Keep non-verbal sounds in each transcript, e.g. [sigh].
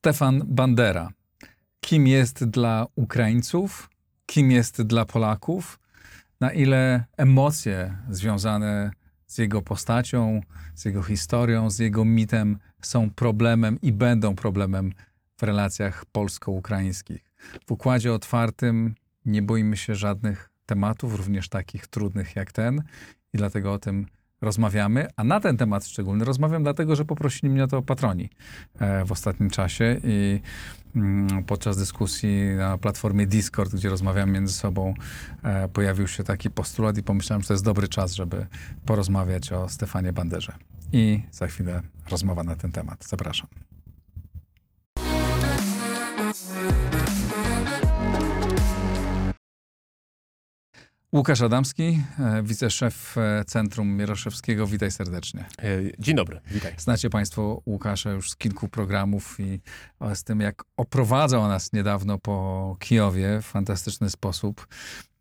Stefan Bandera. Kim jest dla Ukraińców? Kim jest dla Polaków? Na ile emocje związane z jego postacią, z jego historią, z jego mitem są problemem i będą problemem w relacjach polsko-ukraińskich. W układzie otwartym nie boimy się żadnych tematów, również takich trudnych jak ten, i dlatego o tym rozmawiamy. A na ten temat szczególny rozmawiam dlatego, że poprosili mnie o to patroni e, w ostatnim czasie i mm, podczas dyskusji na platformie Discord, gdzie rozmawiam między sobą, e, pojawił się taki postulat i pomyślałem, że to jest dobry czas, żeby porozmawiać o Stefanie Banderze. I za chwilę rozmowa na ten temat. Zapraszam. Łukasz Adamski, e, wiceszef e, Centrum Mieroszewskiego. Witaj serdecznie. E, dzień dobry, witaj. Znacie Państwo Łukasza już z kilku programów i z tym, jak oprowadzał nas niedawno po Kijowie w fantastyczny sposób.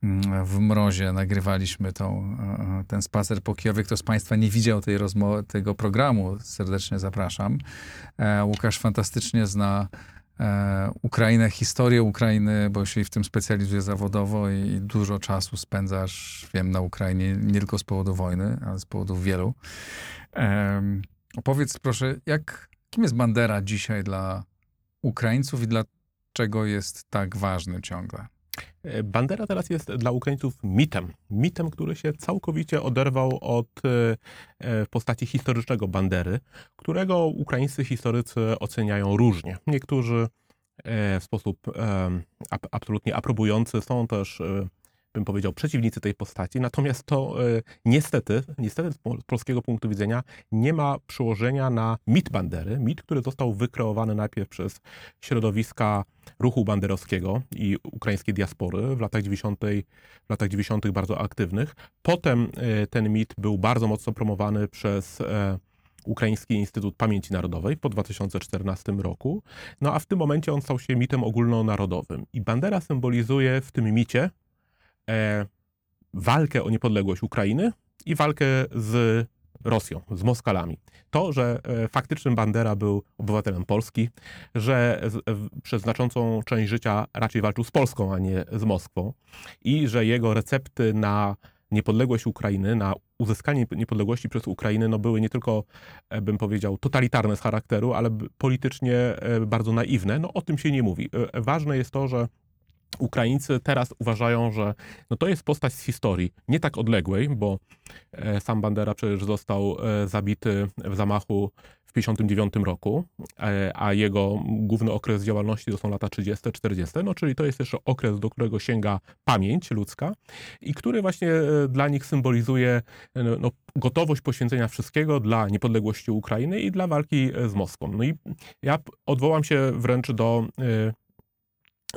Mm, w mrozie nagrywaliśmy tą, ten spacer po Kijowie. Kto z Państwa nie widział tej rozmowy, tego programu, serdecznie zapraszam. Łukasz fantastycznie zna Ukrainę, historię Ukrainy, bo się w tym specjalizuje zawodowo i dużo czasu spędzasz, wiem, na Ukrainie, nie tylko z powodu wojny, ale z powodów wielu. E, opowiedz proszę, jak, kim jest Bandera dzisiaj dla Ukraińców i dlaczego jest tak ważny ciągle? E, Bandera teraz jest dla Ukraińców mitem. Mitem, który się całkowicie oderwał od e, e, postaci historycznego Bandery, którego ukraińscy historycy oceniają różnie. Niektórzy w sposób absolutnie aprobujący są też bym powiedział, przeciwnicy tej postaci. Natomiast to e, niestety, niestety z polskiego punktu widzenia nie ma przełożenia na mit Bandery. Mit, który został wykreowany najpierw przez środowiska ruchu banderowskiego i ukraińskiej diaspory w latach 90., w latach 90. bardzo aktywnych. Potem e, ten mit był bardzo mocno promowany przez e, Ukraiński Instytut Pamięci Narodowej po 2014 roku. No a w tym momencie on stał się mitem ogólnonarodowym. I Bandera symbolizuje w tym micie walkę o niepodległość Ukrainy i walkę z Rosją, z Moskalami. To, że e, faktycznym Bandera był obywatelem Polski, że e, przez znaczącą część życia raczej walczył z Polską, a nie z Moskwą i że jego recepty na niepodległość Ukrainy, na uzyskanie niepodległości przez Ukrainę, no były nie tylko, e, bym powiedział, totalitarne z charakteru, ale politycznie e, bardzo naiwne. No o tym się nie mówi. E, ważne jest to, że Ukraińcy teraz uważają, że no to jest postać z historii, nie tak odległej, bo e, sam Bandera przecież został e, zabity w zamachu w 1959 roku, e, a jego główny okres działalności to są lata 30-40, no czyli to jest jeszcze okres, do którego sięga pamięć ludzka i który właśnie dla nich symbolizuje no, gotowość poświęcenia wszystkiego dla niepodległości Ukrainy i dla walki z Moskwą. No i ja odwołam się wręcz do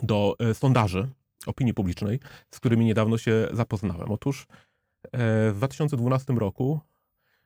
do e, sondaży opinii publicznej, z którymi niedawno się zapoznałem. Otóż e, w 2012 roku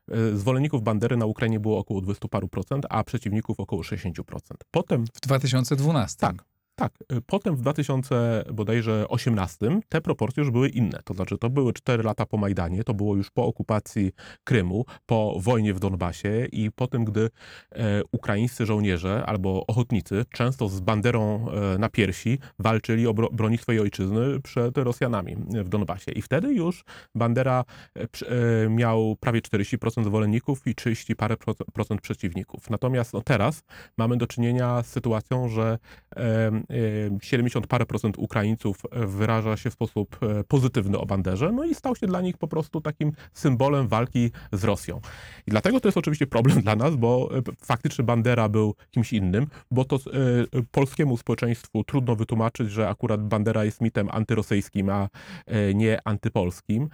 e, zwolenników Bandery na Ukrainie było około 20 paru procent, a przeciwników około 60 procent. Potem... W 2012? Tak. Tak, y, potem w 2018 te proporcje już były inne. To znaczy, to były 4 lata po Majdanie, to było już po okupacji Krymu, po wojnie w Donbasie i po tym, gdy e, ukraińscy żołnierze albo ochotnicy, często z banderą e, na piersi, walczyli o bro, broni swojej ojczyzny przed Rosjanami w Donbasie. I wtedy już Bandera e, e miał prawie 40% zwolenników i 30 parę procent przeciwników. Natomiast no, teraz mamy do czynienia z sytuacją, że 70 parę procent Ukraińców wyraża się w sposób e, pozytywny o banderze, no i stał się dla nich po prostu takim symbolem walki z Rosją. I dlatego to jest oczywiście problem dla nas, bo e, faktycznie Bandera był kimś innym, bo to e, polskiemu społeczeństwu trudno wytłumaczyć, że akurat Bandera jest mitem antyrosyjskim, a nie antypolskim.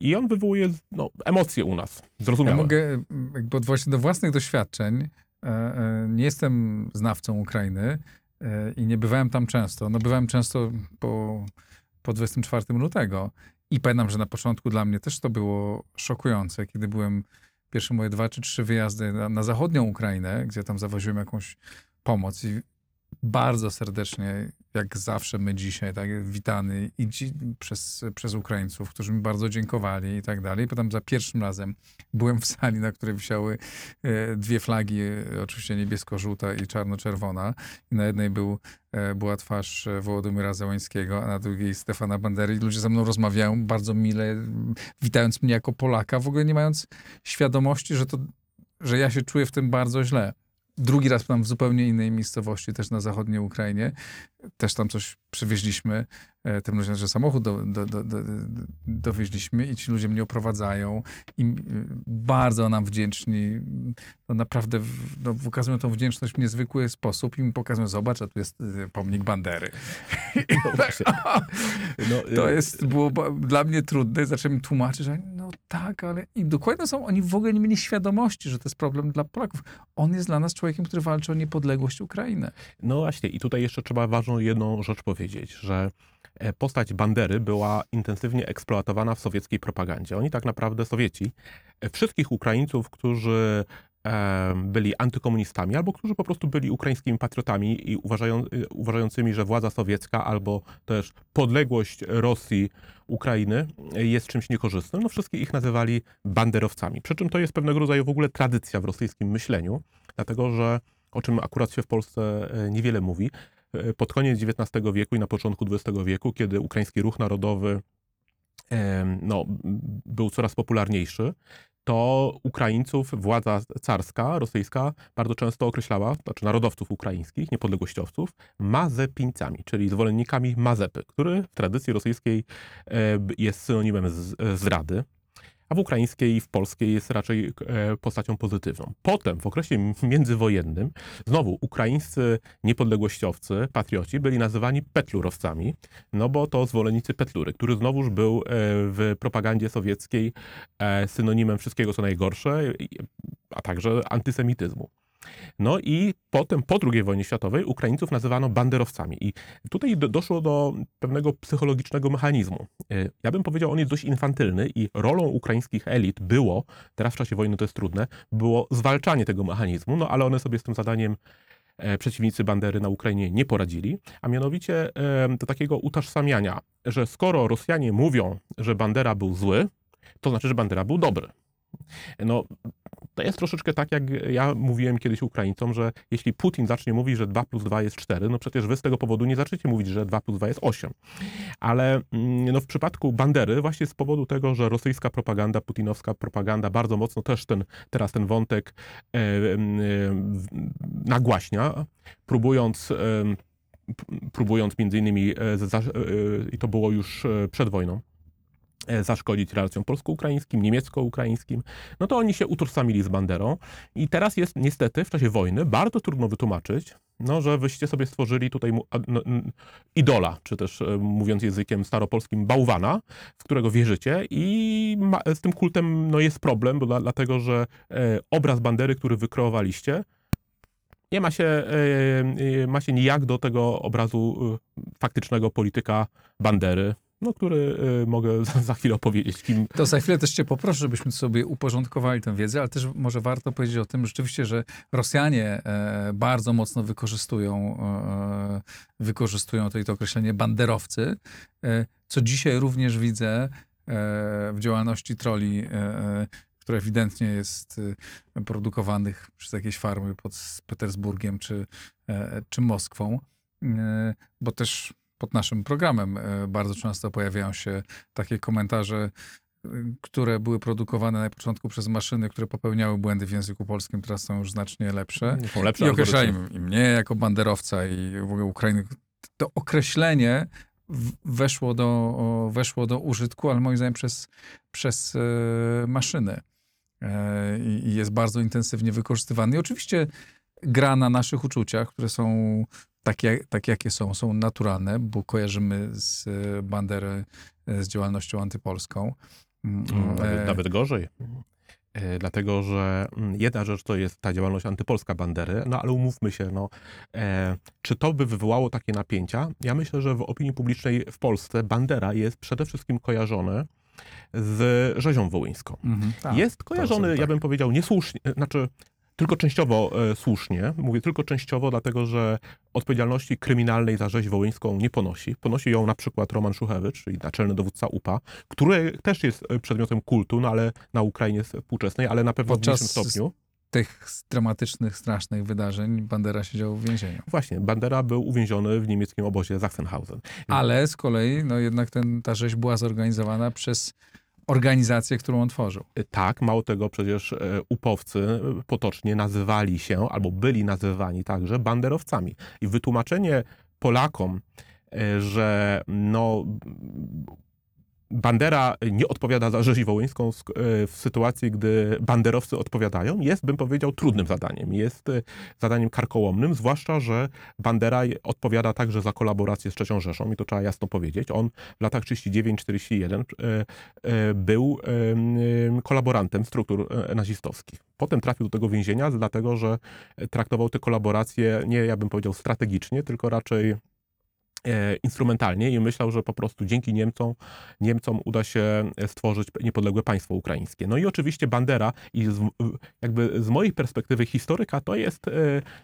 I on wywołuje no, emocje u nas, zrozumiałe. Ja mogę, bo właśnie do własnych doświadczeń, nie jestem znawcą Ukrainy, i nie bywałem tam często. No bywałem często po, po 24 lutego i pamiętam, że na początku dla mnie też to było szokujące, kiedy byłem pierwsze moje dwa czy trzy wyjazdy na, na zachodnią Ukrainę, gdzie tam zawoziłem jakąś pomoc i bardzo serdecznie, jak zawsze my dzisiaj, tak, witany i przez, przez Ukraińców, którzy mi bardzo dziękowali i tak dalej. Potem za pierwszym razem byłem w sali, na której wisiały e, dwie flagi, e, oczywiście niebiesko-żółta i czarno-czerwona. I na jednej był, e, była twarz Wołodymyra Zełańskiego, a na drugiej Stefana Bandery. Ludzie ze mną rozmawiają bardzo mile, witając mnie jako Polaka, w ogóle nie mając świadomości, że to że ja się czuję w tym bardzo źle. Drugi raz tam w zupełnie innej miejscowości, też na zachodniej Ukrainie. Też tam coś przywieźliśmy, e, tym ludziom, że samochód do, do, do, do, dowieźliśmy i ci ludzie mnie oprowadzają i e, bardzo nam wdzięczni. No naprawdę no, wykazują tą wdzięczność w niezwykły sposób i mi pokazują, zobacz, a tu jest e, pomnik Bandery. [laughs] No właśnie. No, To e, jest, było dla mnie trudne. Zacząłem tłumaczyć, że no tak, ale i dokładnie są, oni w ogóle nie mieli świadomości, że to jest problem dla Polaków. On jest dla nas człowiekiem, który walczy o niepodległość Ukrainy. No właśnie, i tutaj jeszcze trzeba ważną jedną rzecz powiedzieć, że e, postać Bandery była intensywnie eksploatowana w sowieckiej propagandzie. Oni tak naprawdę, Sowieci, e, wszystkich Ukraińców, którzy e, byli antykomunistami, albo którzy po prostu byli ukraińskimi patriotami i uważają, uważającymi, że władza sowiecka albo też podległość Rosji Ukrainy jest czymś niekorzystnym, no wszystkich ich nazywali banderowcami. Przy czym to jest pewnego rodzaju w ogóle tradycja w rosyjskim myśleniu, dlatego że o czym akurat się w Polsce niewiele mówi. E, Pod koniec XIX wieku i na początku XX wieku, kiedy ukraiński ruch narodowy no, był coraz popularniejszy, to Ukraińców władza carska, rosyjska, bardzo często określała, znaczy narodowców ukraińskich, niepodległościowców, mazepińcami, czyli zwolennikami Mazepy, który w tradycji rosyjskiej e, jest synonimem zdrady a w ukraińskiej i w polskiej jest raczej e, postacią pozytywną. Potem, w okresie międzywojennym, znowu ukraińscy niepodległościowcy, patrioci, byli nazywani petlurowcami, no bo to zwolennicy Petlury, który znowuż był e, w propagandzie sowieckiej e, synonimem wszystkiego, co najgorsze, a także antysemityzmu. No i potem, po II wojnie światowej, Ukraińców nazywano banderowcami. I tutaj do, doszło do pewnego psychologicznego mechanizmu. E, Ja bym powiedział, on jest dość infantylny i rolą ukraińskich elit było, teraz w czasie wojny to jest trudne, było zwalczanie tego mechanizmu, no ale one sobie z tym zadaniem e, przeciwnicy Bandery na Ukrainie nie poradzili, a mianowicie do takiego utożsamiania, że skoro Rosjanie mówią, że Bandera był zły, to znaczy, że Bandera był dobry. No, to jest troszeczkę tak, jak ja mówiłem kiedyś Ukraińcom, że jeśli Putin zacznie mówić, że 2 plus 2 jest 4, no przecież wy z tego powodu nie zaczniecie mówić, że 2 plus 2 jest 8. Ale mm, no, w przypadku Bandery, właśnie z powodu tego, że rosyjska propaganda, putinowska propaganda bardzo mocno też ten, teraz ten wątek e, e, nagłaśnia, próbując, e, próbując między innymi, e, e, i to było już e, przed wojną, zaszkodzić relacjom polsko-ukraińskim, niemiecko-ukraińskim, no to oni się utożsamili z Banderą. I teraz jest niestety w czasie wojny bardzo trudno wytłumaczyć, no, że wyście sobie stworzyli tutaj no, idola, czy też e, mówiąc językiem staropolskim bałwana, w którego wierzycie i ma, z tym kultem no, jest problem, bo dla, dlatego, że e, obraz Bandery, który wykreowaliście, nie ma się, e, e, ma się nijak do tego obrazu e, faktycznego polityka Bandery, no, który e, mogę [laughs] za, chwilę opowiedzieć, kim To za chwilę też cię poproszę, żebyśmy sobie uporządkowali tę wiedzę, ale też może warto powiedzieć o tym rzeczywiście, że Rosjanie e, bardzo mocno wykorzystują, e, wykorzystują to, to określenie banderowcy, e, co dzisiaj również widzę w działalności troli, e, e, która ewidentnie jest produkowanych przez jakieś farmy pod Petersburgiem czy, czy Moskwą, bo też pod naszym programem e, bardzo często pojawiają się takie komentarze, y, które były produkowane na początku przez maszyny, które popełniały błędy w języku polskim, teraz są już znacznie lepsze. są lepsze I i mnie jako banderowca i w ogóle Ukrainy. To określenie weszło do, weszło do użytku, ale moim zdaniem przez, przez e, maszyny. E, i, I jest bardzo intensywnie wykorzystywany. I oczywiście gra na naszych uczuciach, które są takie, takie jakie są, są naturalne, bo kojarzymy z e, Banderę e, z działalnością antypolską. Mm, Mm, Nawet, e, nawet gorzej. Dlatego, że mm, jedna rzecz to jest ta działalność antypolska Bandery, no ale umówmy się, no, e, czy to by wywołało takie napięcia? Ja myślę, że w opinii publicznej w Polsce Bandera jest przede wszystkim kojarzony z rzezią wołyńską. mhm, tak. jest kojarzony, rozumiem, ja tak. bym powiedział, niesłusznie, znaczy tylko częściowo e, słusznie. Mówię tylko częściowo, dlatego że odpowiedzialności kryminalnej za rzeź wołyńską nie ponosi. Ponosi ją na przykład Roman Szuchewicz, czyli naczelny dowódca UPA, który też jest e, przedmiotem kultu, no ale na Ukrainie współczesnej, ale na pewno Podczas w mniejszym stopniu. Tych dramatycznych, strasznych wydarzeń Bandera siedział w więzieniu. Właśnie, Bandera był uwięziony w niemieckim obozie Sachsenhausen. Ale z kolei, no jednak ten, ta rzeź była zorganizowana przez organizację, którą on tworzył. Tak, mało tego, przecież e, upowcy e, potocznie nazywali się, albo byli nazywani także banderowcami. I wytłumaczenie Polakom, e, że no, Bandera nie odpowiada za rzeź wołyńską sk- e, w sytuacji, gdy banderowcy odpowiadają, jest, bym powiedział, trudnym zadaniem. Jest e, zadaniem karkołomnym, zwłaszcza, że Bandera odpowiada także za kolaborację z III Rzeszą i to trzeba jasno powiedzieć. On w latach 39-41 e, był em, em, kolaborantem struktur nazistowskich. Potem trafił do tego więzienia, dlatego że traktował te kolaboracje nie, ja bym powiedział, strategicznie, tylko raczej instrumentalnie i myślał, że po prostu dzięki Niemcom, Niemcom uda się stworzyć niepodległe państwo ukraińskie. No i oczywiście Bandera i z, jakby z mojej perspektywy historyka to jest e,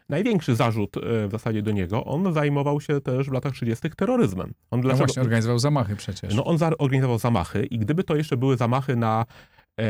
największy zarzut e, w zasadzie do niego. On zajmował się też w latach 30. terroryzmem. On No właśnie, organizował zamachy przecież. no on zorganizował zamachy i gdyby to jeszcze były zamachy na, e,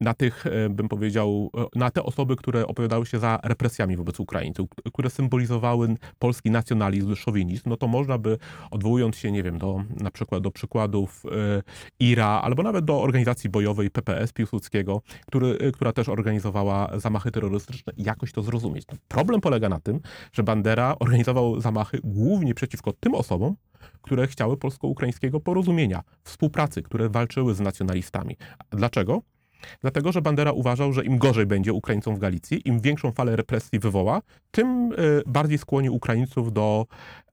na tych, e, bym powiedział, e, na te osoby, które opowiadały się za represjami wobec Ukraińców, które symbolizowały polski nacjonalizm, szowinizm, no to można by, odwołując się, nie wiem, do, na przykład do przykładów e, IRA, albo nawet do organizacji bojowej PPS Piłsudskiego, który, która też organizowała zamachy terrorystyczne, jakoś to zrozumieć. No, problem polega na tym, że Bandera organizował zamachy głównie przeciwko tym osobom, które chciały polsko-ukraińskiego porozumienia, współpracy, które walczyły z nacjonalistami. Dlaczego? Dlatego, że Bandera uważał, że im gorzej będzie Ukraińcom w Galicji, im większą falę represji wywoła, tym y, bardziej skłoni Ukraińców do,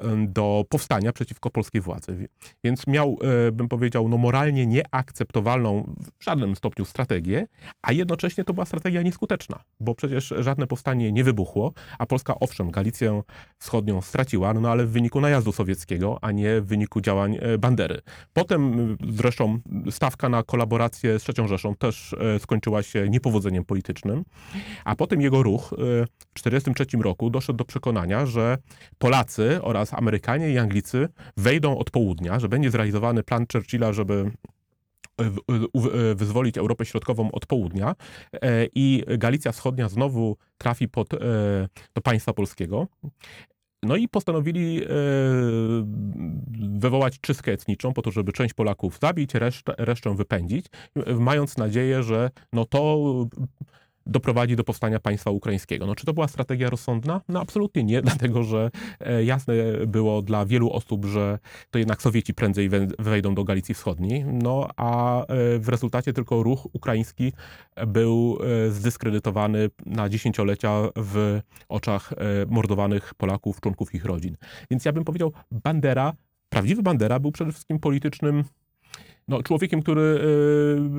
y, do powstania przeciwko polskiej władzy. Wi- Więc miał, y, bym powiedział, no moralnie nieakceptowalną w żadnym stopniu strategię, a jednocześnie to była strategia nieskuteczna, bo przecież żadne powstanie nie wybuchło, a Polska owszem, Galicję Wschodnią straciła, no ale w wyniku najazdu sowieckiego, a nie w wyniku działań e, Bandery. Potem zresztą stawka na kolaborację z III Rzeszą też e, skończyła się niepowodzeniem politycznym, a potem jego ruch e, w 1943 roku doszedł do przekonania, że Polacy oraz Amerykanie i Anglicy wejdą od południa, że będzie zrealizowany plan Churchilla, żeby e, wyzwolić Europę Środkową od południa e, i Galicja Wschodnia znowu trafi pod, e, do państwa polskiego. No i postanowili e, wywołać czystkę etniczą po to, żeby część Polaków zabić, resztę, resztę wypędzić, mając nadzieję, że no to doprowadzi do powstania państwa ukraińskiego. No czy to była strategia rozsądna? No absolutnie nie, [laughs] dlatego że e, jasne było dla wielu osób, że to jednak Sowieci prędzej we- wejdą do Galicji Wschodniej, no a e, w rezultacie tylko ruch ukraiński był e, zdyskredytowany na dziesięciolecia w oczach mordowanych Polaków, członków ich rodzin. Więc ja bym powiedział, Bandera, prawdziwy Bandera był przede wszystkim politycznym no, człowiekiem, który e,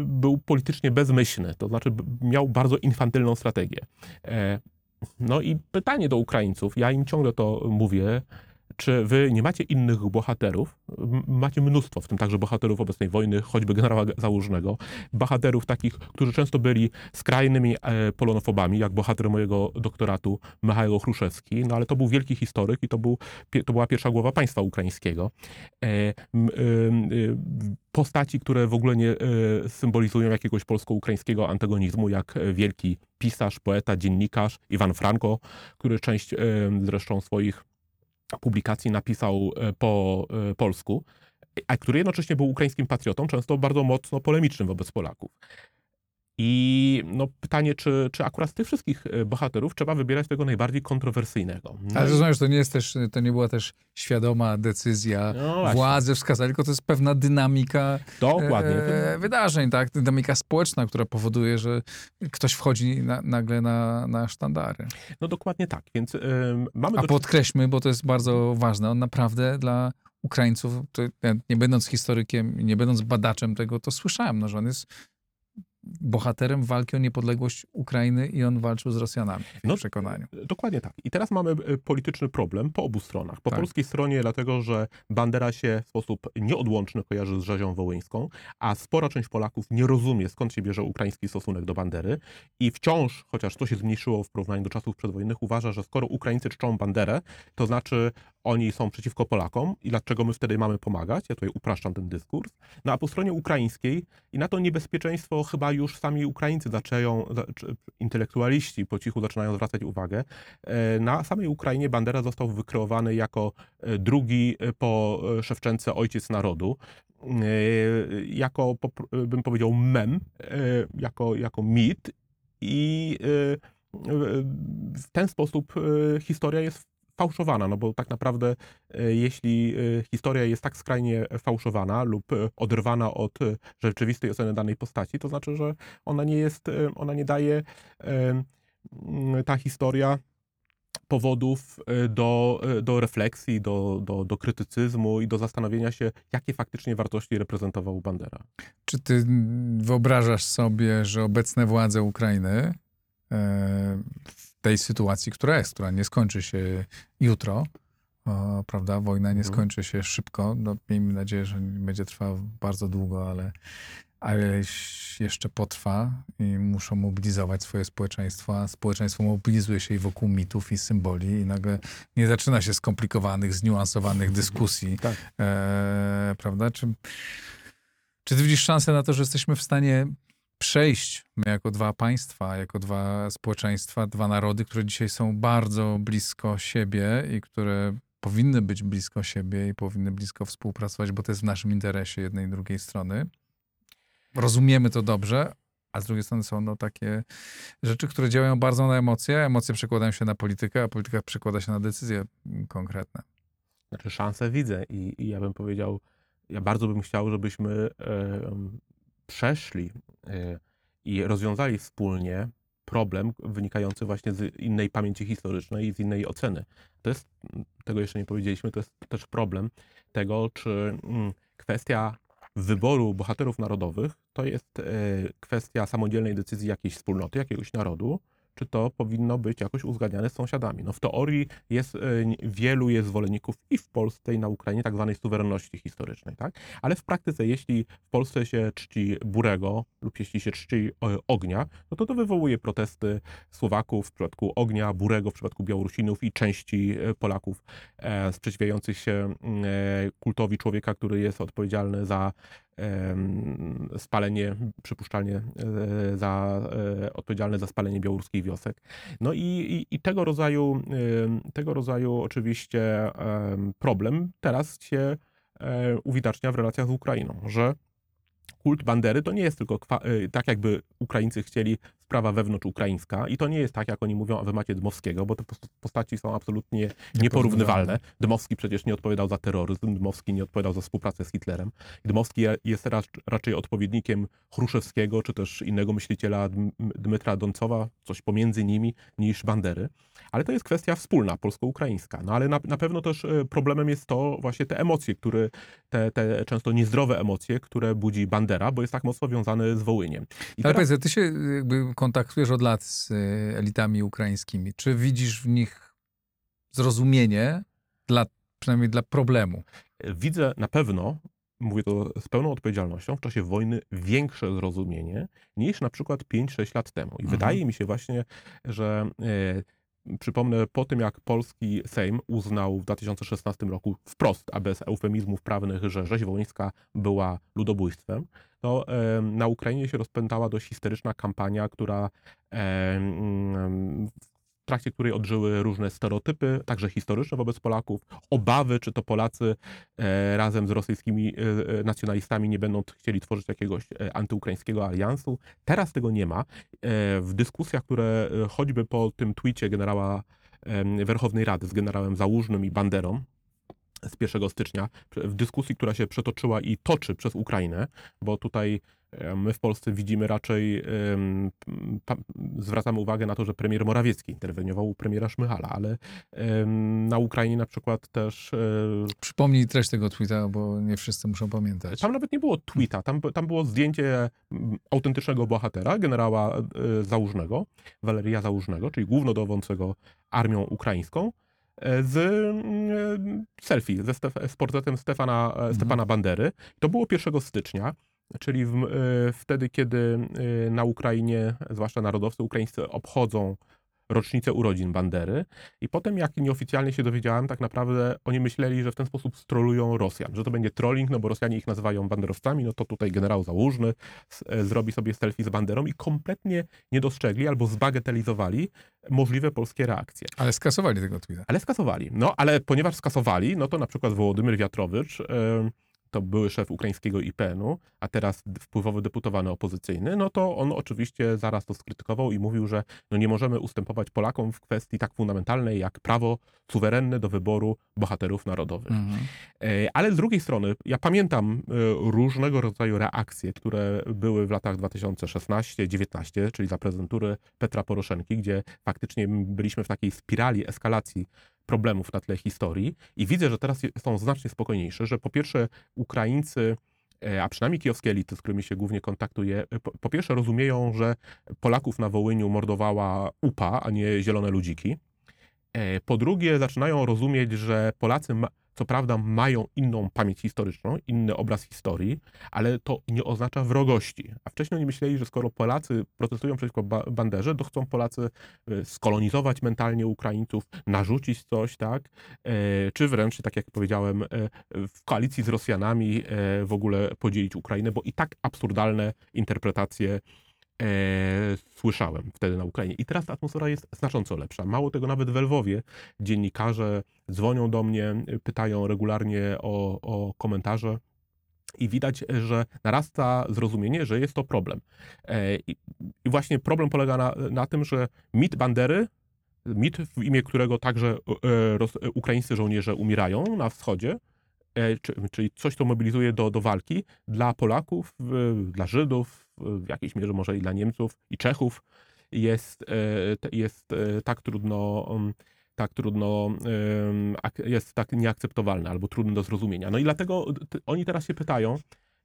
był politycznie bezmyślny, to znaczy miał bardzo infantylną strategię. E, No i pytanie do Ukraińców, ja im ciągle to mówię, czy wy nie macie innych bohaterów? Macie mnóstwo, w tym także bohaterów obecnej wojny, choćby generała Załużnego, bohaterów takich, którzy często byli skrajnymi e, polonofobami, jak bohater mojego doktoratu Michał Chruszewski, no ale to był wielki historyk i to, był, to była pierwsza głowa państwa ukraińskiego. E, y, postaci, które w ogóle nie e, symbolizują jakiegoś polsko-ukraińskiego antagonizmu, jak e, wielki pisarz, poeta, dziennikarz Iwan Franko, który część e, zresztą swoich publikacji napisał e, po e, polsku, a który jednocześnie był ukraińskim patriotą, często bardzo mocno polemicznym wobec Polaków. I no, pytanie, czy, czy akurat z tych wszystkich e, bohaterów trzeba wybierać tego najbardziej kontrowersyjnego. No Ale i- rozumiesz, to nie jest też, to nie była też świadoma decyzja No władzy wskazać, tylko to jest pewna dynamika Dokładnie. e, wydarzeń, tak? Dynamika społeczna, która powoduje, że ktoś wchodzi na, nagle na, na sztandary. No dokładnie tak, więc em, mamy A do podkreślmy, bo to jest bardzo ważne, on naprawdę dla Ukraińców, to nie będąc historykiem i nie będąc badaczem tego, to słyszałem, no, że on jest bohaterem walki o niepodległość Ukrainy i on walczył z Rosjanami w No, przekonaniu. Dokładnie tak. I teraz mamy e, polityczny problem po obu stronach. Po Tak. polskiej stronie dlatego, że Bandera się w sposób nieodłączny kojarzy z rzezią wołyńską, a spora część Polaków nie rozumie, skąd się bierze ukraiński stosunek do Bandery i wciąż, chociaż to się zmniejszyło w porównaniu do czasów przedwojennych, uważa, że skoro Ukraińcy czczą Banderę, to znaczy oni są przeciwko Polakom i dlaczego my wtedy mamy pomagać? Ja tutaj upraszczam ten dyskurs. No a po stronie ukraińskiej i na to niebezpieczeństwo chyba już sami Ukraińcy zaczęją, intelektualiści po cichu zaczynają zwracać uwagę. E, Na samej Ukrainie Bandera został wykreowany jako e, drugi po e, Szewczence ojciec narodu. Jako, bym powiedział, mem, jako, jako mit i w ten sposób historia jest fałszowana, no bo tak naprawdę e, jeśli e, historia jest tak skrajnie fałszowana lub e, oderwana od rzeczywistej oceny danej postaci, to znaczy, że ona nie jest, ona nie daje mm, ta historia powodów do, do refleksji, do, do, do krytycyzmu i do zastanowienia się, jakie faktycznie wartości reprezentował Bandera. Czy ty wyobrażasz sobie, że obecne władze Ukrainy tej sytuacji, która jest, która nie skończy się jutro, o, prawda, wojna nie Mhm. skończy się szybko, no, miejmy nadzieję, że nie będzie trwała bardzo długo, ale, ale jeszcze potrwa i muszą mobilizować swoje społeczeństwo, a społeczeństwo mobilizuje się i wokół mitów i symboli i nagle nie zaczyna się skomplikowanych, zniuansowanych [laughs] dyskusji, Tak. e, prawda? Czy, czy ty widzisz szansę na to, że jesteśmy w stanie przejść my jako dwa państwa, jako dwa społeczeństwa, dwa narody, które dzisiaj są bardzo blisko siebie i które powinny być blisko siebie i powinny blisko współpracować, bo to jest w naszym interesie jednej i drugiej strony. Rozumiemy to dobrze, a z drugiej strony są no, takie rzeczy, które działają bardzo na emocje, emocje przekładają się na politykę, a polityka przekłada się na decyzje konkretne. Znaczy szansę widzę i, i ja bym powiedział, ja bardzo bym chciał, żebyśmy przeszli e, i rozwiązali wspólnie problem wynikający właśnie z innej pamięci historycznej i z innej oceny. To jest, tego jeszcze nie powiedzieliśmy, to jest też problem tego, czy mm, kwestia wyboru bohaterów narodowych to jest e, kwestia samodzielnej decyzji jakiejś wspólnoty, jakiegoś narodu, czy to powinno być jakoś uzgadniane z sąsiadami. No w teorii jest, e, wielu jest zwolenników i w Polsce, i na Ukrainie tak zwanej suwerenności historycznej, tak? Ale w praktyce, jeśli w Polsce się czci Burego lub jeśli się czci e, Ognia, no to to wywołuje protesty Słowaków w przypadku Ognia, Burego w przypadku Białorusinów i części e, Polaków sprzeciwiających się kultowi człowieka, który jest odpowiedzialny za spalenie, przypuszczalnie e, za, e, odpowiedzialne za spalenie białoruskich wiosek. No i, i, i tego rodzaju, tego rodzaju oczywiście em, problem teraz się e, uwidacznia w relacjach z Ukrainą, że kult Bandery to nie jest tylko tak, jakby Ukraińcy chcieli sprawa wewnątrz-ukraińska i to nie jest tak, jak oni mówią o wymacie Dmowskiego, bo te pos- postaci są absolutnie nieporównywalne. Dmowski przecież nie odpowiadał za terroryzm, Dmowski nie odpowiadał za współpracę z Hitlerem. Dmowski jest rac- raczej odpowiednikiem Chruszewskiego, czy też innego myśliciela Dm- Dmytra Doncowa, coś pomiędzy nimi, niż Bandery. Ale to jest kwestia wspólna, polsko-ukraińska. No ale na, na pewno też e, problemem jest to właśnie te emocje, które, te, te często niezdrowe emocje, które budzi Bandera, bo jest tak mocno wiązany z Wołyniem. I Ale teraz- powiedz, ty się jakby kontaktujesz od lat z y, elitami ukraińskimi. Czy widzisz w nich zrozumienie dla, przynajmniej dla problemu? widzę na pewno, mówię to z pełną odpowiedzialnością, w czasie wojny większe zrozumienie niż na przykład 5-6 lat temu. I Mhm. wydaje mi się właśnie, że e, przypomnę, po tym jak polski Sejm uznał w 2016 roku wprost, a bez eufemizmów prawnych, że rzeź wołyńska była ludobójstwem, to na Ukrainie się rozpętała dość histeryczna kampania, która w trakcie której odżyły różne stereotypy, także historyczne wobec Polaków, obawy, czy to Polacy e, razem z rosyjskimi e, e, nacjonalistami nie będą chcieli tworzyć jakiegoś antyukraińskiego aliansu. Teraz tego nie ma. W dyskusjach, które choćby po tym tweetie generała Werchownej Rady z generałem Załużnym i Banderą z 1 stycznia, w dyskusji, która się przetoczyła i toczy przez Ukrainę, bo tutaj My w Polsce widzimy raczej, zwracamy uwagę na to, że premier Morawiecki interweniował u premiera Szmychala, ale na Ukrainie na przykład też e, Przypomnij treść tego tweeta, bo nie wszyscy muszą pamiętać. Tam nawet nie było tweeta, tam, tam było zdjęcie autentycznego bohatera, generała e, Załużnego, Waleria Załużnego, czyli głównodowodzącego armią ukraińską, e, z e, selfie, ze Stef- z portretem Stefana, e, Stefana Bandery. To było 1 stycznia, czyli w, e, wtedy, kiedy e, na Ukrainie, zwłaszcza narodowcy ukraińscy, obchodzą rocznicę urodzin Bandery. I potem, jak nieoficjalnie się dowiedziałem, tak naprawdę oni myśleli, że w ten sposób strolują Rosjan, że to będzie trolling, no bo Rosjanie ich nazywają banderowcami, no to tutaj generał Załużny e, zrobi sobie selfie z Banderą i kompletnie nie dostrzegli albo zbagatelizowali możliwe polskie reakcje. Ale skasowali tego tweeta. Ale skasowali. No, ale ponieważ skasowali, no to na przykład Wołodymyr Wiatrowicz, e, to były szef ukraińskiego IPN-u, a teraz wpływowy deputowany opozycyjny, no to on oczywiście zaraz to skrytykował i mówił, że no nie możemy ustępować Polakom w kwestii tak fundamentalnej jak prawo suwerenne do wyboru bohaterów narodowych. Mhm. E, Ale z drugiej strony, ja pamiętam e, różnego rodzaju reakcje, które były w latach 2016-19, czyli za prezydentury Petra Poroszenki, gdzie faktycznie byliśmy w takiej spirali eskalacji problemów na tle historii i widzę, że teraz są znacznie spokojniejsze, że po pierwsze Ukraińcy e, a przynajmniej kijowskie elity, z którymi się głównie kontaktuję, e, po, po pierwsze rozumieją, że Polaków na Wołyniu mordowała UPA, a nie zielone ludziki. E, Po drugie, zaczynają rozumieć, że Polacy, ma, co prawda, mają inną pamięć historyczną, inny obraz historii, ale to nie oznacza wrogości. A wcześniej oni myśleli, że skoro Polacy protestują przeciwko ba- Banderze, to chcą Polacy e, skolonizować mentalnie Ukraińców, narzucić coś, tak? E, Czy wręcz, tak jak powiedziałem, e, w koalicji z Rosjanami e, w ogóle podzielić Ukrainę, bo i tak absurdalne interpretacje e, słyszałem wtedy na Ukrainie. I teraz ta atmosfera jest znacząco lepsza. Mało tego, nawet w Lwowie dziennikarze dzwonią do mnie, pytają regularnie o, o komentarze. I widać, że narasta zrozumienie, że jest to problem. E, I, właśnie problem polega na, na tym, że mit Bandery, mit, w imię którego także e, ukraińscy żołnierze umierają na wschodzie, czyli coś, co mobilizuje do, do walki dla Polaków, dla Żydów, w jakiejś mierze może i dla Niemców i Czechów, jest, e, jest e, tak trudno, um, tak trudno, jest tak nieakceptowalne albo trudne do zrozumienia. No i dlatego oni teraz się pytają,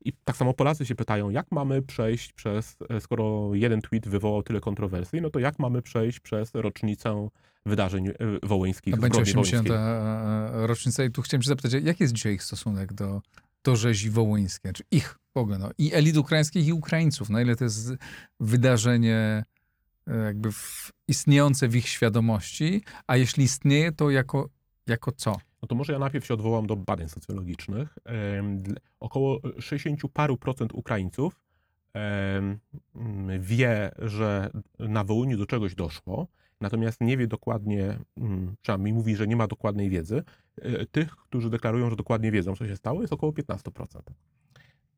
i tak samo Polacy się pytają, jak mamy przejść przez, e, skoro jeden tweet wywołał tyle kontrowersji, no to jak mamy przejść przez rocznicę wydarzeń e, wołyńskich, A będzie zbrodni 80. wołyńskiej. rocznica i tu chciałem się zapytać, jaki jest dzisiaj ich stosunek do, do rzezi wołyńskiej? Czy ich w ogóle, no, i elit ukraińskich i Ukraińców? Na ile to jest wydarzenie e, jakby w, istniejące w ich świadomości, a jeśli istnieje, to jako, jako co? No to może ja najpierw się odwołam do badań socjologicznych. Około 60 paru procent Ukraińców wie, że na Wołyniu do czegoś doszło, natomiast nie wie dokładnie, mm, przynajmniej mówi, że nie ma dokładnej wiedzy. E, Tych, którzy deklarują, że dokładnie wiedzą, co się stało, jest około 15%.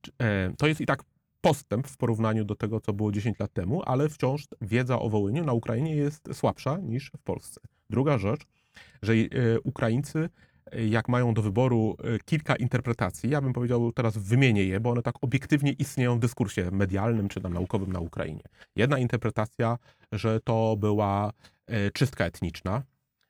Czy- e, To jest i tak postęp w porównaniu do tego, co było 10 lat temu, ale wciąż wiedza o Wołyniu na Ukrainie jest słabsza niż w Polsce. Druga rzecz, że e, Ukraińcy, jak mają do wyboru e, kilka interpretacji, ja bym powiedział teraz wymienię je, bo one tak obiektywnie istnieją w dyskursie medialnym czy tam naukowym na Ukrainie. Jedna interpretacja, że to była e, czystka etniczna,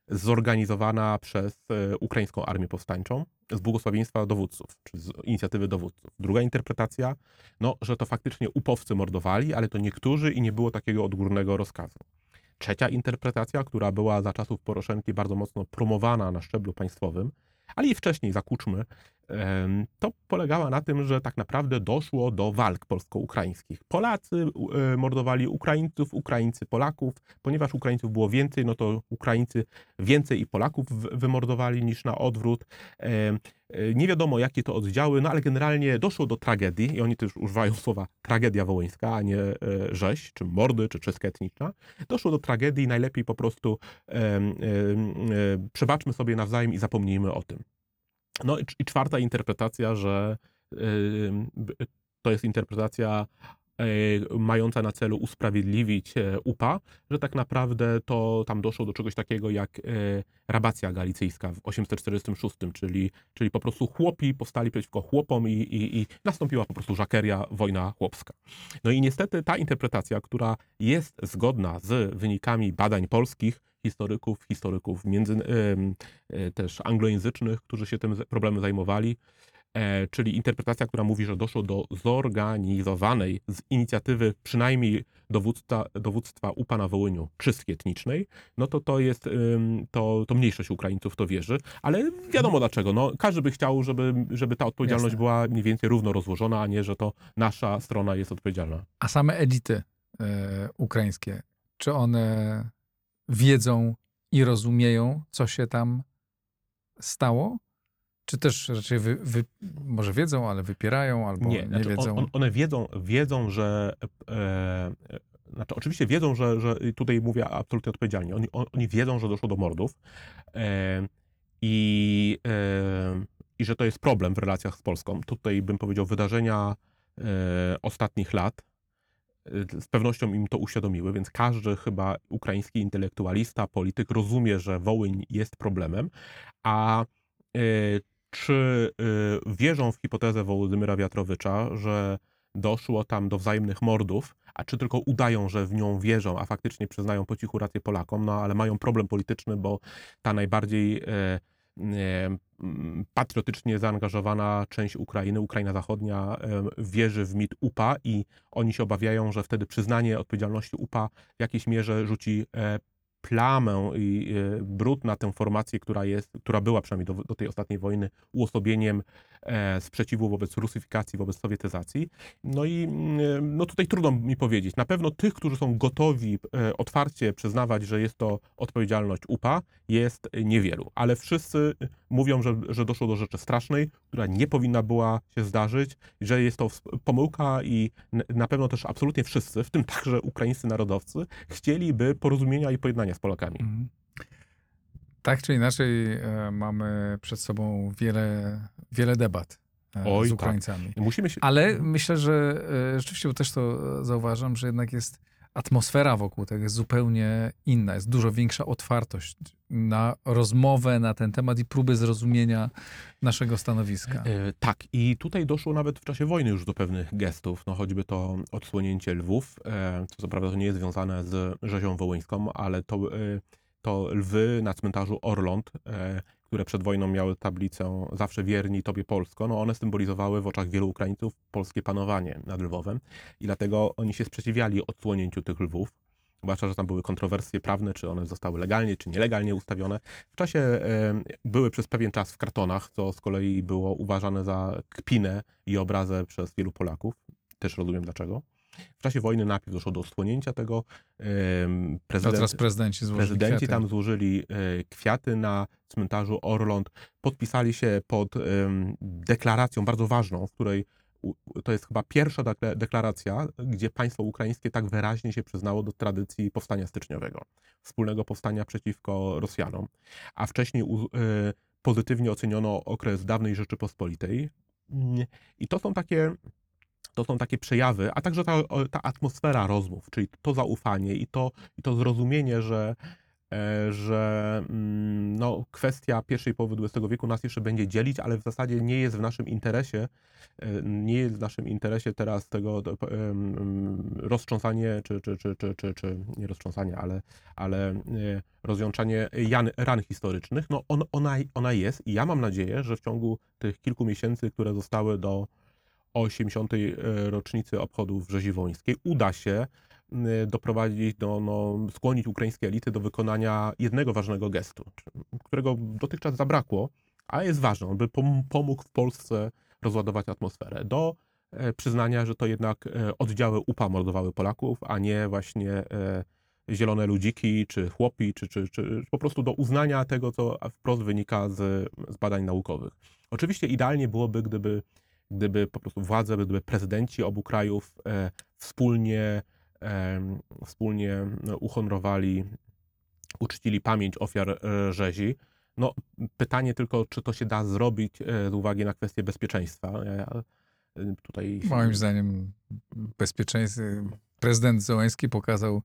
zorganizowana przez e, ukraińską armię powstańczą z błogosławieństwa dowódców, czy z inicjatywy dowódców. Druga interpretacja, no, że to faktycznie upowcy mordowali, ale to niektórzy i nie było takiego odgórnego rozkazu. Trzecia interpretacja, która była za czasów Poroszenki bardzo mocno promowana na szczeblu państwowym, ale i wcześniej za Kuczmy, to polegała na tym, że tak naprawdę doszło do walk polsko-ukraińskich. Polacy e, mordowali Ukraińców, Ukraińcy Polaków. Ponieważ Ukraińców było więcej, no to Ukraińcy więcej i Polaków wymordowali niż na odwrót. E, Nie wiadomo, jakie to oddziały, no ale generalnie doszło do tragedii i oni też używają słowa tragedia wołyńska, a nie e, rzeź, czy mordy, czy czystka etniczna. Doszło do tragedii, najlepiej po prostu em, e, przebaczmy sobie nawzajem i zapomnijmy o tym. No i, czwarta interpretacja, że to jest interpretacja mająca na celu usprawiedliwić UPA, że tak naprawdę to tam doszło do czegoś takiego jak rabacja galicyjska w 846, czyli, czyli po prostu chłopi powstali przeciwko chłopom i, i, i nastąpiła po prostu żakeria, wojna chłopska. No i niestety ta interpretacja, która jest zgodna z wynikami badań polskich, historyków, historyków między, e, też anglojęzycznych, którzy się tym problemem zajmowali, e, czyli interpretacja, która mówi, że doszło do zorganizowanej z inicjatywy przynajmniej dowództwa, dowództwa UPA na Wołyniu czystki etnicznej, no to to jest, to, to mniejszość Ukraińców to wierzy, ale wiadomo dlaczego. No, każdy by chciał, żeby, żeby ta odpowiedzialność Jasne. była mniej więcej równo rozłożona, a nie, że to nasza strona jest odpowiedzialna. A same elity y, ukraińskie, czy one wiedzą i rozumieją, co się tam stało? Czy też raczej wy, wy, może wiedzą, ale wypierają, albo nie, nie znaczy wiedzą? On, one wiedzą, wiedzą że. E, e, znaczy, oczywiście wiedzą, że, że tutaj mówię absolutnie odpowiedzialnie. Oni, on, oni wiedzą, że doszło do mordów e, i, e, i że to jest problem w relacjach z Polską. Tutaj bym powiedział, wydarzenia e, ostatnich lat z pewnością im to uświadomiły, więc każdy chyba ukraiński intelektualista, polityk rozumie, że Wołyń jest problemem, a y, czy y, wierzą w hipotezę Wołodymyra Wiatrowicza, że doszło tam do wzajemnych mordów, a czy tylko udają, że w nią wierzą, a faktycznie przyznają po cichu rację Polakom, no ale mają problem polityczny, bo ta najbardziej y, patriotycznie zaangażowana część Ukrainy, Ukraina Zachodnia, wierzy w mit UPA i oni się obawiają, że wtedy przyznanie odpowiedzialności UPA w jakiejś mierze rzuci e, plamę i e, brud na tę formację, która, jest, która była przynajmniej do, do tej ostatniej wojny uosobieniem e, sprzeciwu wobec rusyfikacji, wobec sowietyzacji. No i mm, no tutaj trudno mi powiedzieć. Na pewno tych, którzy są gotowi e, otwarcie przyznawać, że jest to odpowiedzialność UPA, jest niewielu. Ale wszyscy mówią, że, że doszło do rzeczy strasznej, która nie powinna była się zdarzyć, że jest to pomyłka i na pewno też absolutnie wszyscy, w tym także ukraińscy narodowcy, chcieliby porozumienia i pojednania z Polakami. Mhm. Tak czy inaczej e, mamy przed sobą wiele, wiele debat e, Oj, z tak. Ukraińcami. Tak. Musimy się... Ale myślę, że e, rzeczywiście też to zauważam, że jednak jest atmosfera wokół tego jest zupełnie inna. Jest dużo większa otwartość na rozmowę na ten temat i próby zrozumienia naszego stanowiska. E, tak, i tutaj doszło nawet w czasie wojny już do pewnych gestów, no choćby to odsłonięcie Lwów, e, co prawda to nie jest związane z rzezią wołyńską, ale to, e, to lwy na cmentarzu Orląt, które przed wojną miały tablicę zawsze wierni Tobie Polsko, no one symbolizowały w oczach wielu Ukraińców polskie panowanie nad Lwowem i dlatego oni się sprzeciwiali odsłonięciu tych lwów. Zwłaszcza, że tam były kontrowersje prawne, czy one zostały legalnie, czy nielegalnie ustawione. W czasie były przez pewien czas w kartonach, co z kolei było uważane za kpinę i obrazę przez wielu Polaków. Też rozumiem dlaczego. W czasie wojny najpierw doszło do osłonięcia tego. Prezydent, teraz prezydenci złożyli Prezydenci kwiaty. tam złożyli e, kwiaty na cmentarzu Orląt. Podpisali się pod deklaracją bardzo ważną, w której to jest chyba pierwsza deklaracja, gdzie państwo ukraińskie tak wyraźnie się przyznało do tradycji powstania styczniowego, wspólnego powstania przeciwko Rosjanom. A wcześniej e, pozytywnie oceniono okres dawnej Rzeczypospolitej. I to są takie to są takie przejawy, a także ta, ta atmosfera rozmów, czyli to zaufanie i to, i to zrozumienie, że, e, że mm, no, kwestia pierwszej połowy XX wieku nas jeszcze będzie dzielić, ale w zasadzie nie jest w naszym interesie, e, nie jest w naszym interesie teraz tego roztrząsanie, czy, czy, czy, czy, czy, czy nie roztrząsanie, ale, ale e, rozwiązanie jan, ran historycznych, no on, ona, ona jest i ja mam nadzieję, że w ciągu tych kilku miesięcy, które zostały do 80. E, rocznicy obchodów rzezi wołyńskiej uda się doprowadzić do, no, skłonić ukraińskie elity do wykonania jednego ważnego gestu, którego dotychczas zabrakło, a jest ważny, on by pomógł w Polsce rozładować atmosferę. Do e, przyznania, że to jednak e, oddziały UPA mordowały Polaków, a nie właśnie zielone ludziki, czy chłopi, czy, czy, czy po prostu do uznania tego, co wprost wynika z, z badań naukowych. Oczywiście idealnie byłoby, gdyby gdyby po prostu władze, gdyby prezydenci obu krajów e, wspólnie, e, wspólnie no, uhonorowali, uczcili pamięć ofiar e, rzezi. No, pytanie tylko, czy to się da zrobić z uwagi na kwestię bezpieczeństwa. Tutaj... Moim zdaniem bezpieczeństwo. Prezydent Zełański pokazał,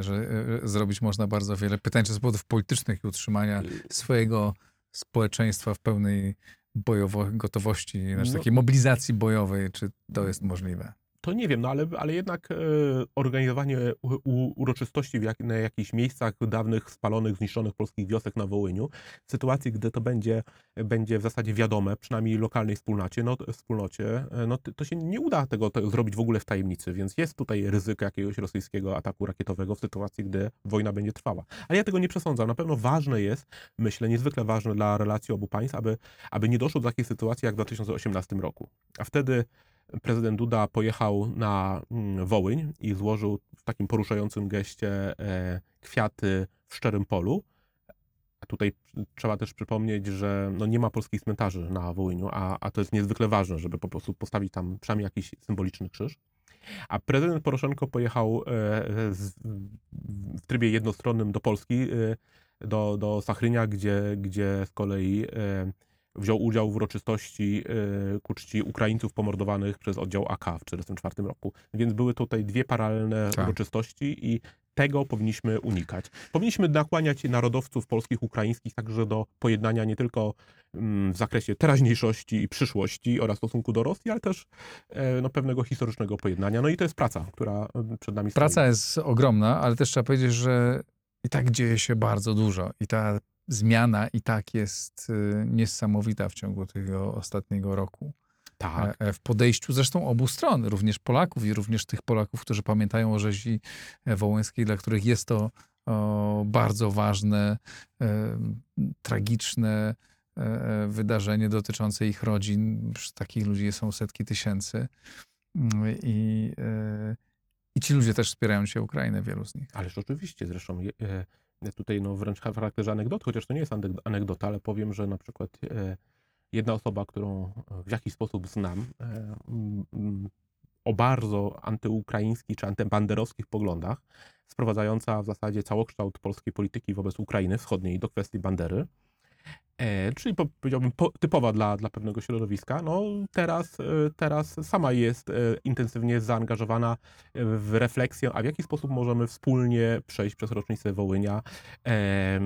że zrobić można bardzo wiele. Pytanie, czy z powodów politycznych i utrzymania swojego społeczeństwa w pełnej bojowo gotowości, znaczy No. takiej mobilizacji bojowej, czy to jest możliwe? To nie wiem, no ale, ale jednak e, organizowanie u, uroczystości jak, na jakichś miejscach dawnych spalonych, zniszczonych polskich wiosek na Wołyniu, w sytuacji, gdy to będzie, będzie w zasadzie wiadome, przynajmniej lokalnej wspólnocie, no, wspólnocie, e, no to, się nie uda tego, tego zrobić w ogóle w tajemnicy, więc jest tutaj ryzyko jakiegoś rosyjskiego ataku rakietowego w sytuacji, gdy wojna będzie trwała. Ale ja tego nie przesądzam. Na pewno ważne jest, myślę, niezwykle ważne dla relacji obu państw, aby, aby nie doszło do takiej sytuacji jak w 2018 roku. A wtedy prezydent Duda pojechał na mm, Wołyń i złożył w takim poruszającym geście e, kwiaty w szczerym polu. A tutaj trzeba też przypomnieć, że no nie ma polskich cmentarzy na Wołyniu, a, a to jest niezwykle ważne, żeby po prostu postawić tam przynajmniej jakiś symboliczny krzyż. A prezydent Poroszenko pojechał e, z, w trybie jednostronnym do Polski, e, do, do Sachrynia, gdzie, gdzie z kolei wziął udział w uroczystości e, ku czci Ukraińców pomordowanych przez oddział AK w 1944 roku. Więc były tutaj dwie paralelne Tak. uroczystości i tego powinniśmy unikać. Powinniśmy nakłaniać narodowców polskich, ukraińskich także do pojednania nie tylko mm, w zakresie teraźniejszości i przyszłości oraz stosunku do Rosji, ale też e, no, pewnego historycznego pojednania. No i to jest praca, która e, przed nami stoi. Praca jest ogromna, ale też trzeba powiedzieć, że i tak dzieje się bardzo dużo. I ta zmiana i tak jest y, niesamowita w ciągu tego ostatniego roku. Tak. E, e, W podejściu zresztą obu stron, również Polaków i również tych Polaków, którzy pamiętają o rzezi e, wołyńskiej, dla których jest to o, bardzo ważne, e, tragiczne e, e, wydarzenie dotyczące ich rodzin. Przecież Takich ludzi są setki tysięcy. Mm, I, e, I ci ludzie też wspierają się Ukrainę, wielu z nich. Ależ oczywiście, zresztą e, tutaj no, wręcz charakterze anegdoty, chociaż to nie jest aneg- anegdota, ale powiem, że na przykład e, jedna osoba, którą w jakiś sposób znam, e, o bardzo antyukraińskich czy antybanderowskich poglądach, sprowadzająca w zasadzie całokształt polskiej polityki wobec Ukrainy Wschodniej do kwestii bandery, e, czyli po, powiedziałbym po, typowa dla, dla pewnego środowiska, no teraz, e, teraz sama jest e, intensywnie zaangażowana w refleksję, a w jaki sposób możemy wspólnie przejść przez rocznicę Wołynia. E, e,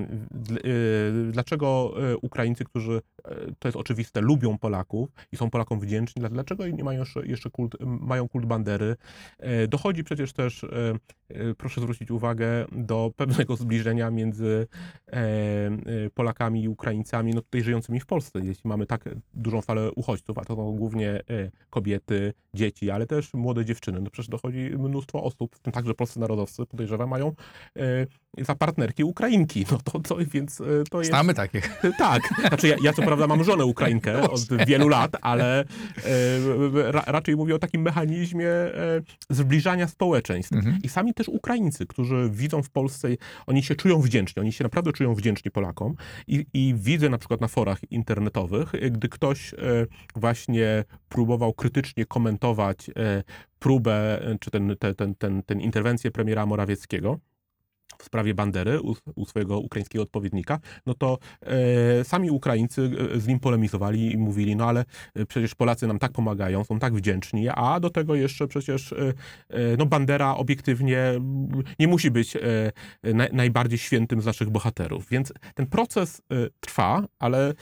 Dlaczego e, Ukraińcy, którzy, e, to jest oczywiste, lubią Polaków i są Polakom wdzięczni, dla- dlaczego nie mają jeszcze, jeszcze kult, mają kult bandery? E, Dochodzi przecież też, e, e, proszę zwrócić uwagę, do pewnego zbliżenia między e, e, Polakami i Ukraińcami, no tutaj żyjącymi w Polsce. Jeśli mamy tak dużą falę uchodźców, a to są głównie e, kobiety, dzieci, ale też młode dziewczyny, no przecież dochodzi mnóstwo osób, w tym także polscy narodowcy, podejrzewam, mają e, za partnerki Ukrainki. No to, to więc e, to jest... Znamy takich. [laughs] Tak, znaczy ja, ja co prawda mam żonę Ukrainkę od wielu lat, ale e, ra, raczej mówię o takim mechanizmie e, zbliżania społeczeństw. Mhm. I sami też Ukraińcy, którzy widzą w Polsce, oni się czują wdzięczni, oni się naprawdę czują wdzięczni Polakom i, i widzę na przykład na forach internetowych, gdy ktoś właśnie próbował krytycznie komentować próbę, czy ten, ten, ten, ten interwencję premiera Morawieckiego, w sprawie Bandery u, u swojego ukraińskiego odpowiednika, no to e, sami Ukraińcy e, z nim polemizowali i mówili, no ale e, przecież Polacy nam tak pomagają, są tak wdzięczni, a do tego jeszcze przecież e, e, no Bandera obiektywnie mm, nie musi być e, naj, najbardziej świętym z naszych bohaterów. Więc ten proces trwa, ale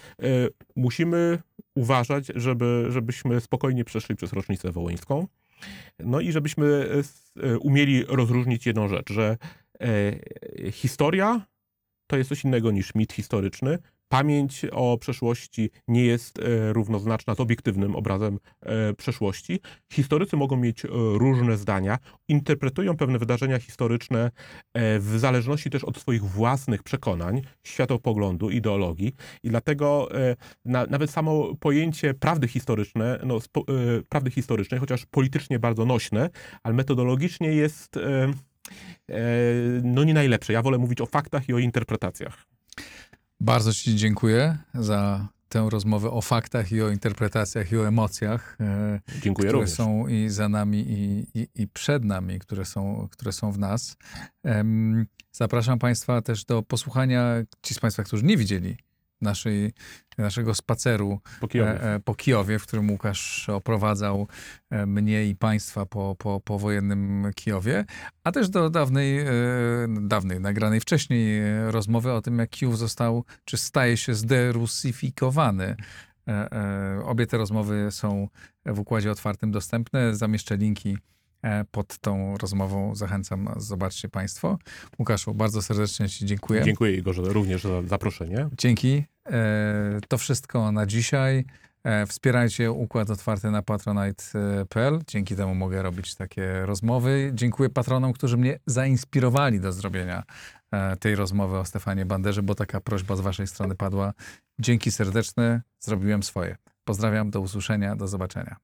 musimy uważać, żeby, żebyśmy spokojnie przeszli przez rocznicę wołyńską. No i żebyśmy umieli rozróżnić jedną rzecz, że historia to jest coś innego niż mit historyczny. Pamięć o przeszłości nie jest e, równoznaczna z obiektywnym obrazem e, przeszłości. Historycy mogą mieć e, różne zdania, interpretują pewne wydarzenia historyczne e, w zależności też od swoich własnych przekonań, światopoglądu, ideologii. I dlatego e, na, nawet samo pojęcie prawdy historyczne, no, e, prawdy historycznej, chociaż politycznie bardzo nośne, ale metodologicznie jest e, e, no nie najlepsze. Ja wolę mówić o faktach i o interpretacjach. Bardzo Ci dziękuję za tę rozmowę o faktach i o interpretacjach i o emocjach, e, Dziękuję które również. są i za nami i, i, i przed nami, które są, które są w nas. Zapraszam Państwa też do posłuchania, ci z Państwa, którzy nie widzieli naszej, naszego spaceru Po Kijowie. e, e, po Kijowie, w którym Łukasz oprowadzał e, mnie i państwa po, po, po wojennym Kijowie, a też do dawnej, dawnej, nagranej wcześniej rozmowy o tym, jak Kijów został, czy staje się zderusyfikowany. Obie te rozmowy są w układzie otwartym dostępne. Zamieszczę linki pod tą rozmową. Zachęcam, zobaczcie Państwo. Łukaszu, bardzo serdecznie Ci dziękuję. Dziękuję Igorze również za zaproszenie. Dzięki. E, To wszystko na dzisiaj. E, Wspierajcie Układ Otwarty na patronite.pl. Dzięki temu mogę robić takie rozmowy. Dziękuję patronom, którzy mnie zainspirowali do zrobienia e, tej rozmowy o Stefanie Banderze, bo taka prośba z waszej strony padła. Dzięki serdeczne. Zrobiłem swoje. Pozdrawiam, do usłyszenia, do zobaczenia.